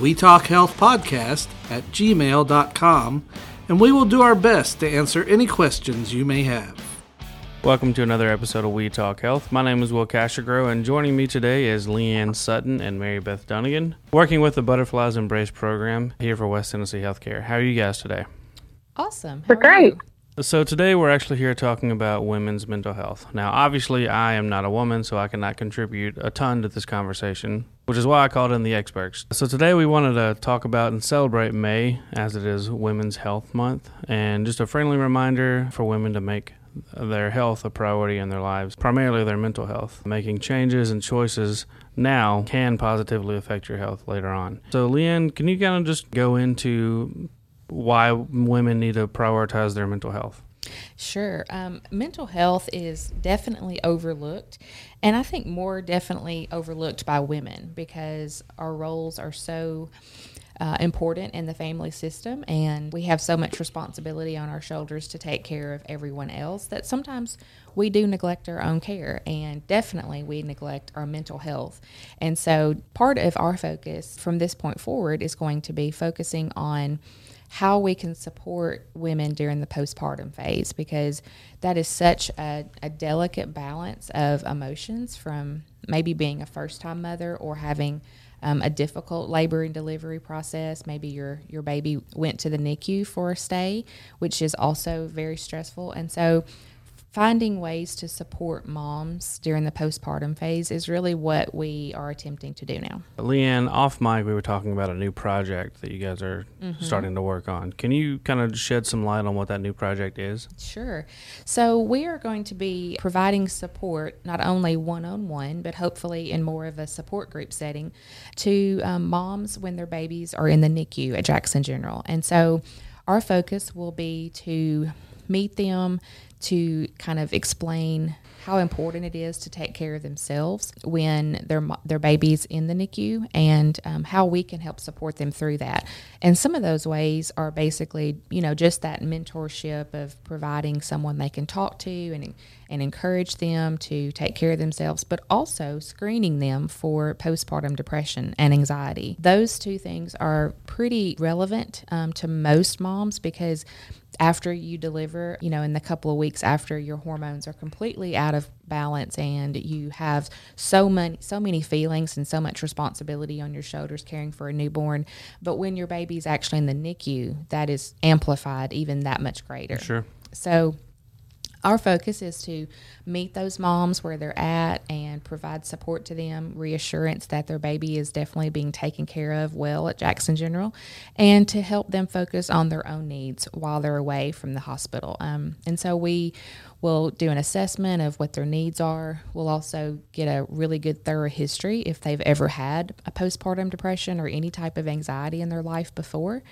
we talk health podcast at gmail.com and we will do our best to answer any questions you may have. Welcome to another episode of We Talk Health. My name is Will Cashagro, and joining me today is Leanne Sutton and Mary Beth Dunnigan, working with the Butterflies Embrace program here for West Tennessee Healthcare. How are you guys today? Awesome. We're great. So, today we're actually here talking about women's mental health. Now, obviously, I am not a woman, so I cannot contribute a ton to this conversation, which is why I called in the experts. So, today we wanted to talk about and celebrate May as it is Women's Health Month, and just a friendly reminder for women to make their health a priority in their lives, primarily their mental health. Making changes and choices now can positively affect your health later on. So, Leanne, can you kind of just go into why women need to prioritize their mental health? Sure. Um, mental health is definitely overlooked, and I think more definitely overlooked by women because our roles are so uh, important in the family system, and we have so much responsibility on our shoulders to take care of everyone else that sometimes we do neglect our own care, and definitely we neglect our mental health. And so, part of our focus from this point forward is going to be focusing on how we can support women during the postpartum phase because that is such a, a, delicate balance of emotions from maybe being a first time mother or having um, a difficult labor and delivery process. Maybe your, your baby went to the NICU for a stay, which is also very stressful. And so finding ways to support moms during the postpartum phase is really what we are attempting to do now. Leanne, off mic, we were talking about a new project that you guys are mm-hmm. starting to work on. Can you kind of shed some light on what that new project is? Sure. So, we are going to be providing support not only one on one, but hopefully in more of a support group setting to um, moms when their babies are in the NICU at Jackson General. And so, our focus will be to meet them, to kind of explain how important it is to take care of themselves when their their baby's in the NICU, and um, how we can help support them through that. And some of those ways are basically, you know, just that mentorship of providing someone they can talk to and and encourage them to take care of themselves, but also screening them for postpartum depression and anxiety. Those two things are pretty relevant um, to most moms because after you deliver, you know, in the couple of weeks after your hormones are completely out of balance and you have so many so many feelings and so much responsibility on your shoulders caring for a newborn, but when your baby's actually in the NICU, that is amplified even that much greater. Sure. So our focus is to meet those moms where they're at and provide support to them, reassurance that their baby is definitely being taken care of well at Jackson General, and to help them focus on their own needs while they're away from the hospital. Um, and so we will do an assessment of what their needs are. We'll also get a really good, thorough history if they've ever had a postpartum depression or any type of anxiety in their life before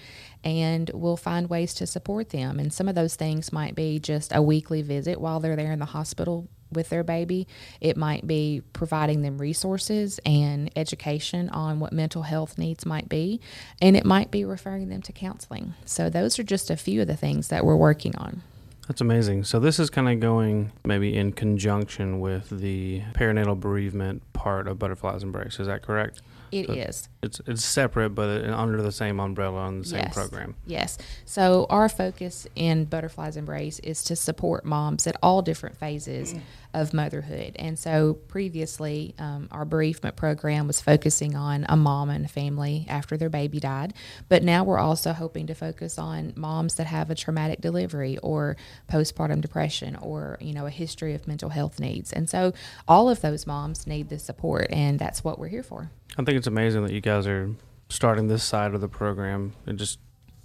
and we'll find ways to support them. And some of those things might be just a weekly visit while they're there in the hospital with their baby. It might be providing them resources and education on what mental health needs might be, and it might be referring them to counseling. So, those are just a few of the things that we're working on. That's amazing. So, this is kind of going maybe in conjunction with the perinatal bereavement part of Butterflies Embrace. Is that correct? It so is. It's it's separate, but under the same umbrella on the same yes. program. Yes. So our focus in Butterflies Embrace is to support moms at all different phases of motherhood. And so previously, um, our bereavement program was focusing on a mom and a family after their baby died. But now we're also hoping to focus on moms that have a traumatic delivery or postpartum depression or, you know, a history of mental health needs. And so all of those moms need the support, and that's what we're here for. I think it's amazing that you guys are starting this side of the program. It just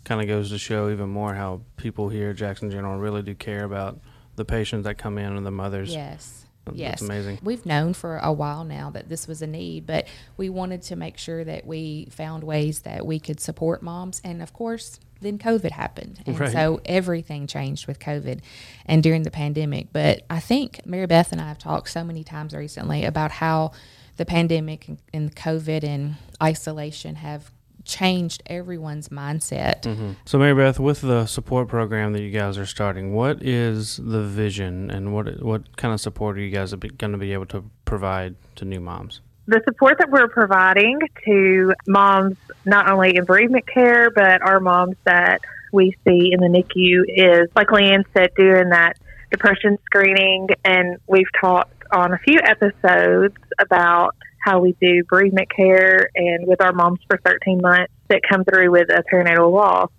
kind of goes to show even more how people here at Jackson General really do care about the patients that come in and the mothers. Yes. Yes. Amazing. We've known for a while now that this was a need, but we wanted to make sure that we found ways that we could support moms. And of course, then COVID happened. And Right. so everything changed with COVID and during the pandemic. But I think Mary Beth and I have talked so many times recently about how the pandemic and, and COVID and isolation have changed everyone's mindset. Mm-hmm. So, Mary Beth, with the support program that you guys are starting, what is the vision and what what kind of support are you guys going to be able to provide to new moms? the support that we're providing to moms, not only in bereavement care, but our moms that we see in the NICU is, like Leanne said, doing that depression screening. And we've talked on a few episodes about how we do bereavement care and with our moms for 13 months that come through with a perinatal loss.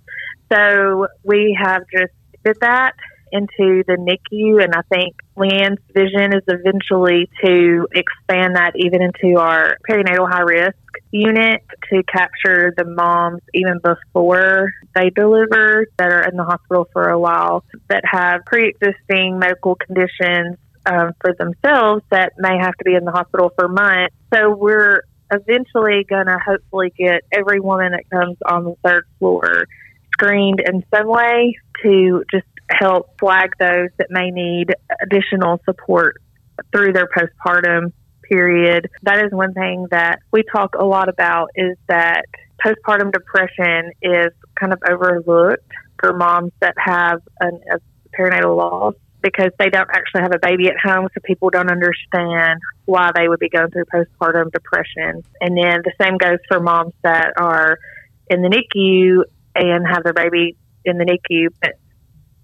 So we have just did that into the NICU, and I think Leanne's vision is eventually to expand that even into our perinatal high risk unit to capture the moms even before they deliver that are in the hospital for a while that have pre existing medical conditions um, for themselves that may have to be in the hospital for months. So we're eventually going to hopefully get every woman that comes on the third floor screened in some way to just help flag those that may need additional support through their postpartum period. That is one thing that we talk a lot about is that postpartum depression is kind of overlooked for moms that have an, a perinatal loss because they don't actually have a baby at home, so people don't understand why they would be going through postpartum depression. And then the same goes for moms that are in the NICU and have their baby in the NICU, but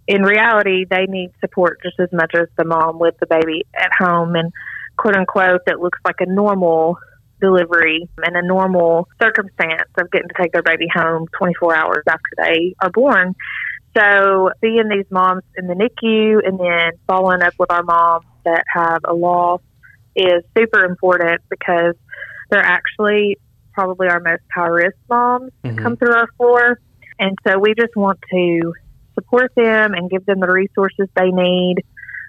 in reality, they need support just as much as the mom with the baby at home. And quote unquote, that looks like a normal delivery and a normal circumstance of getting to take their baby home 24 hours after they are born. So seeing these moms in the NICU and then following up with our moms that have a loss is super important because they're actually probably our most high risk moms Mhm. come through our floor. And so we just want to support them and give them the resources they need,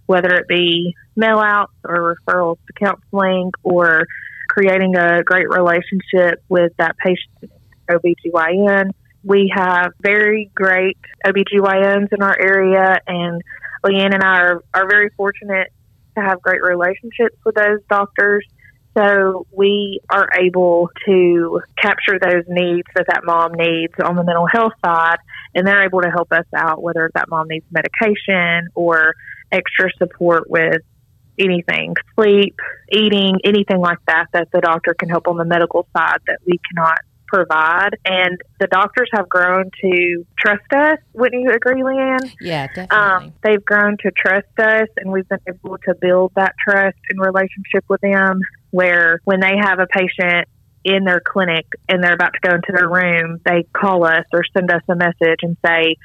whether it be mail outs or referrals to counseling or creating a great relationship with that patient OBGYN. We have very great OBGYNs in our area, and Leanne and I are, are very fortunate to have great relationships with those doctors. So we are able to capture those needs that that mom needs on the mental health side, and they're able to help us out, whether that mom needs medication or extra support with anything, sleep, eating, anything like that, that the doctor can help on the medical side that we cannot provide. And the doctors have grown to trust us. Wouldn't you agree, Leanne? Yeah, definitely. Um, they've grown to trust us, and we've been able to build that trust and relationship with them. Where when they have a patient in their clinic and they're about to go into their room, they call us or send us a message and say,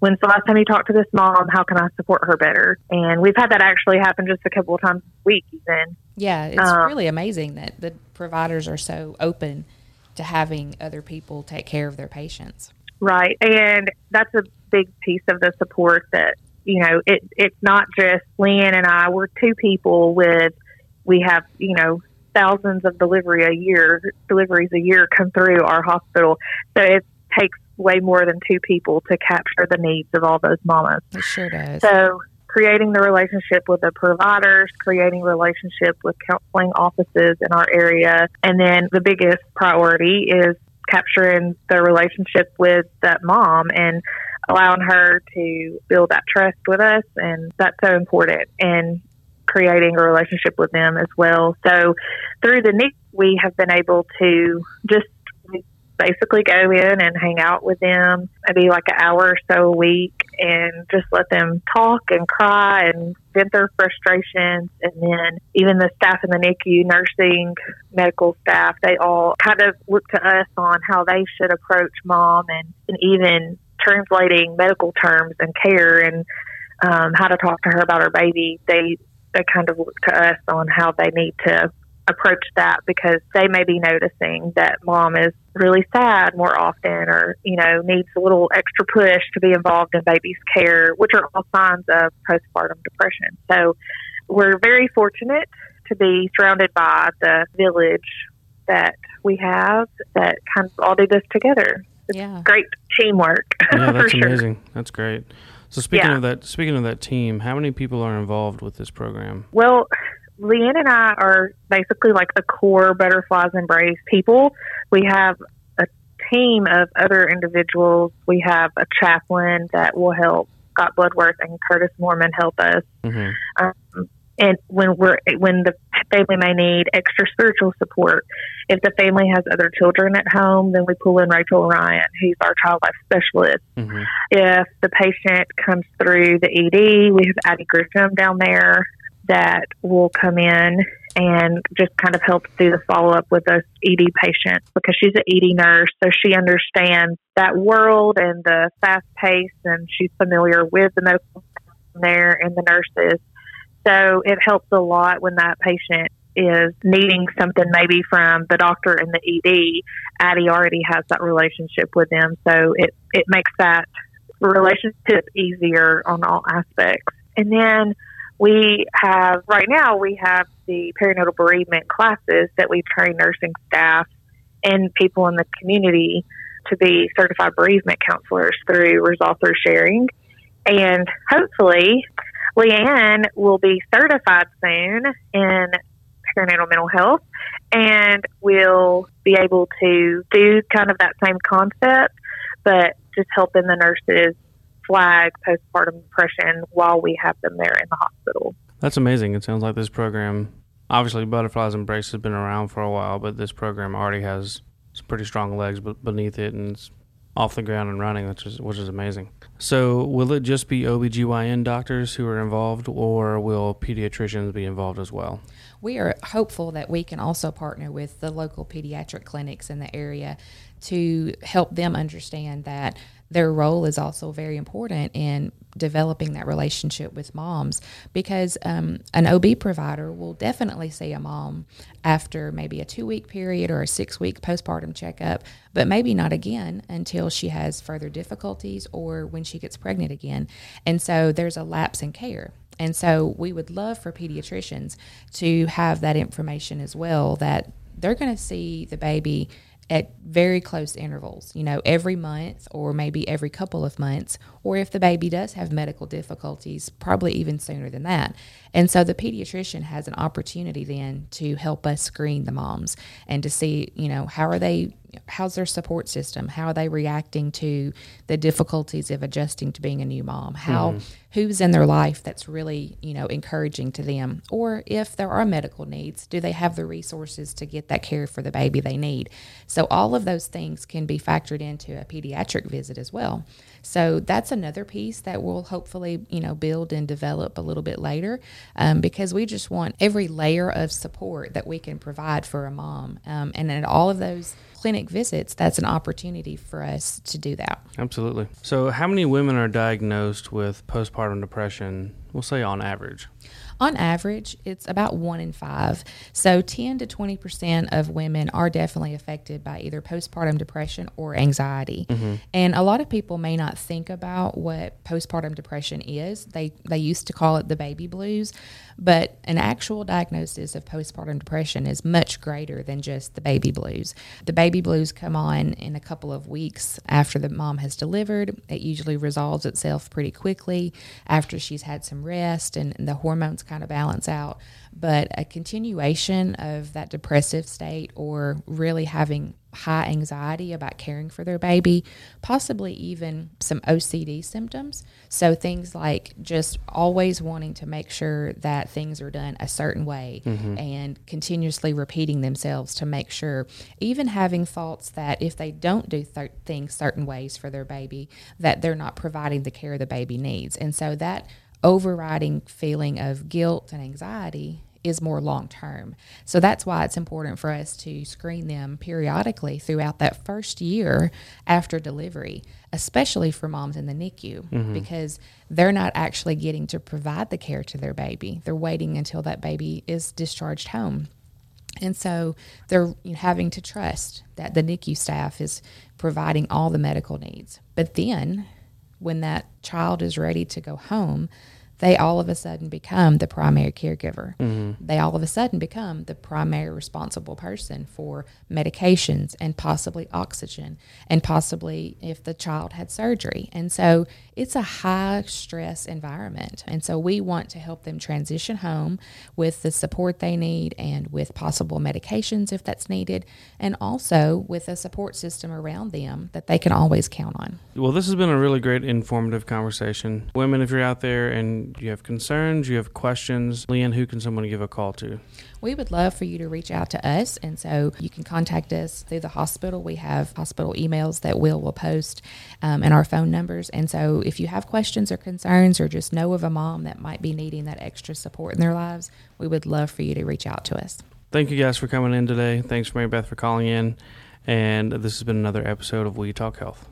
When's the last time you talked to this mom? How can I support her better? And we've had that actually happen just a couple of times a week, even. Yeah, it's Um, really amazing that the providers are so open to having other people take care of their patients. Right. And that's a big piece of the support that, you know, it, it's not just Lynn and I. We're two people with, we have, you know, thousands of delivery a year, deliveries a year come through our hospital. So it takes way more than two people to capture the needs of all those mamas. It sure does. So creating the relationship with the providers, creating relationship with counseling offices in our area, and then the biggest priority is capturing the relationship with that mom and allowing her to build that trust with us and that's so important and creating a relationship with them as well. So through the NIC we have been able to just basically go in and hang out with them maybe like an hour or so a week and just let them talk and cry and vent their frustrations and then even the staff in the NICU, nursing, medical staff, they all kind of look to us on how they should approach mom and, and even translating medical terms and care and um, how to talk to her about her baby. They they kind of look to us on how they need to approach that because they may be noticing that mom is really sad more often or you know needs a little extra push to be involved in baby's care which are all signs of postpartum depression so we're very fortunate to be surrounded by the village that we have that kind of all do this together. It's Yeah. great teamwork. Yeah, that's for sure. amazing. That's great. So speaking Yeah. of that, speaking of that team, how many people are involved with this program? Well, Leanne and I are basically like the core Butterflies Embrace people. We have a team of other individuals. We have a chaplain that will help. Scott Bloodworth and Curtis Mormon help us. hmm and when we're when the family may need extra spiritual support, if the family has other children at home, then we pull in Rachel Ryan, who's our child life specialist. hmm If the patient comes through the ED, we have Addie Grisham down there that will come in and just kind of help do the follow up with those ED patients because she's an ED nurse, so she understands that world and the fast pace, and she's familiar with the medical there and the nurses. So it helps a lot when that patient is needing something maybe from the doctor and the ED. Addie already has that relationship with them, so it it makes that relationship easier on all aspects. And then we have right now we have the perinatal bereavement classes that we train nursing staff and people in the community to be certified bereavement counselors through Resolve Through Sharing. And hopefully Leanne will be certified soon in perinatal mental health and we'll be able to do kind of that same concept, but just helping the nurses flag postpartum depression while we have them there in the hospital. That's amazing. It sounds like this program, obviously, Butterflies Embrace has been around for a while, but this program already has some pretty strong legs beneath it and it's off the ground and running, which is, which is amazing. So, will it just be OBGYN doctors who are involved, or will pediatricians be involved as well? We are hopeful that we can also partner with the local pediatric clinics in the area to help them understand that their role is also very important in developing that relationship with moms because um, an OB provider will definitely see a mom after maybe a two week period or a six week postpartum checkup, but maybe not again until she has further difficulties or when she gets pregnant again. And so there's a lapse in care. And so we would love for pediatricians to have that information as well that they're going to see the baby at very close intervals, you know, every month or maybe every couple of months, or if the baby does have medical difficulties, probably even sooner than that. And so the pediatrician has an opportunity then to help us screen the moms and to see, you know, how are they, how's their support system? How are they reacting to the difficulties of adjusting to being a new mom? How, who's in their life that's really, you know, encouraging to them? Or if there are medical needs, do they have the resources to get that care for the baby they need? So all of those things can be factored into a pediatric visit as well. So that's another piece that we'll hopefully, you know, build and develop a little bit later, um, because we just want every layer of support that we can provide for a mom, um, and at all of those clinic visits, that's an opportunity for us to do that. Absolutely. So, how many women are diagnosed with postpartum depression? We'll say on average. On average, it's about one in five. So 10 to 20% of women are definitely affected by either postpartum depression or anxiety. Mm-hmm. And a lot of people may not think about what postpartum depression is. They, they used to call it the baby blues, but an actual diagnosis of postpartum depression is much greater than just the baby blues. The baby blues come on in a couple of weeks after the mom has delivered. It usually resolves itself pretty quickly after she's had some rest and, and the hormones kind of balance out. But a continuation of that depressive state or really having high anxiety about caring for their baby, possibly even some OCD symptoms. So things like just always wanting to make sure that things are done a certain way mm-hmm. and continuously repeating themselves to make sure, even having thoughts that if they don't do th- things certain ways for their baby, that they're not providing the care the baby needs. And so that overriding feeling of guilt and anxiety is more long term. So that's why it's important for us to screen them periodically throughout that first year after delivery, especially for moms in the NICU, mm-hmm. because they're not actually getting to provide the care to their baby. They're waiting until that baby is discharged home. And so they're you know, having to trust that the NICU staff is providing all the medical needs. But then when that child is ready to go home, they all of a sudden become the primary caregiver. Mm-hmm. They all of a sudden become the primary responsible person for medications and possibly oxygen and possibly if the child had surgery. And so it's a high stress environment. And so we want to help them transition home with the support they need and with possible medications if that's needed, and also with a support system around them that they can always count on. Well, this has been a really great informative conversation. Women, if you're out there and you have concerns, you have questions, Leanne, who can someone give a call to? We would love for you to reach out to us. And so you can contact us through the hospital. We have hospital emails that Will will post um, and our phone numbers. And so if you have questions or concerns or just know of a mom that might be needing that extra support in their lives, we would love for you to reach out to us. Thank you guys for coming in today. Thanks, Mary Beth, for calling in. And this has been another episode of We Talk Health.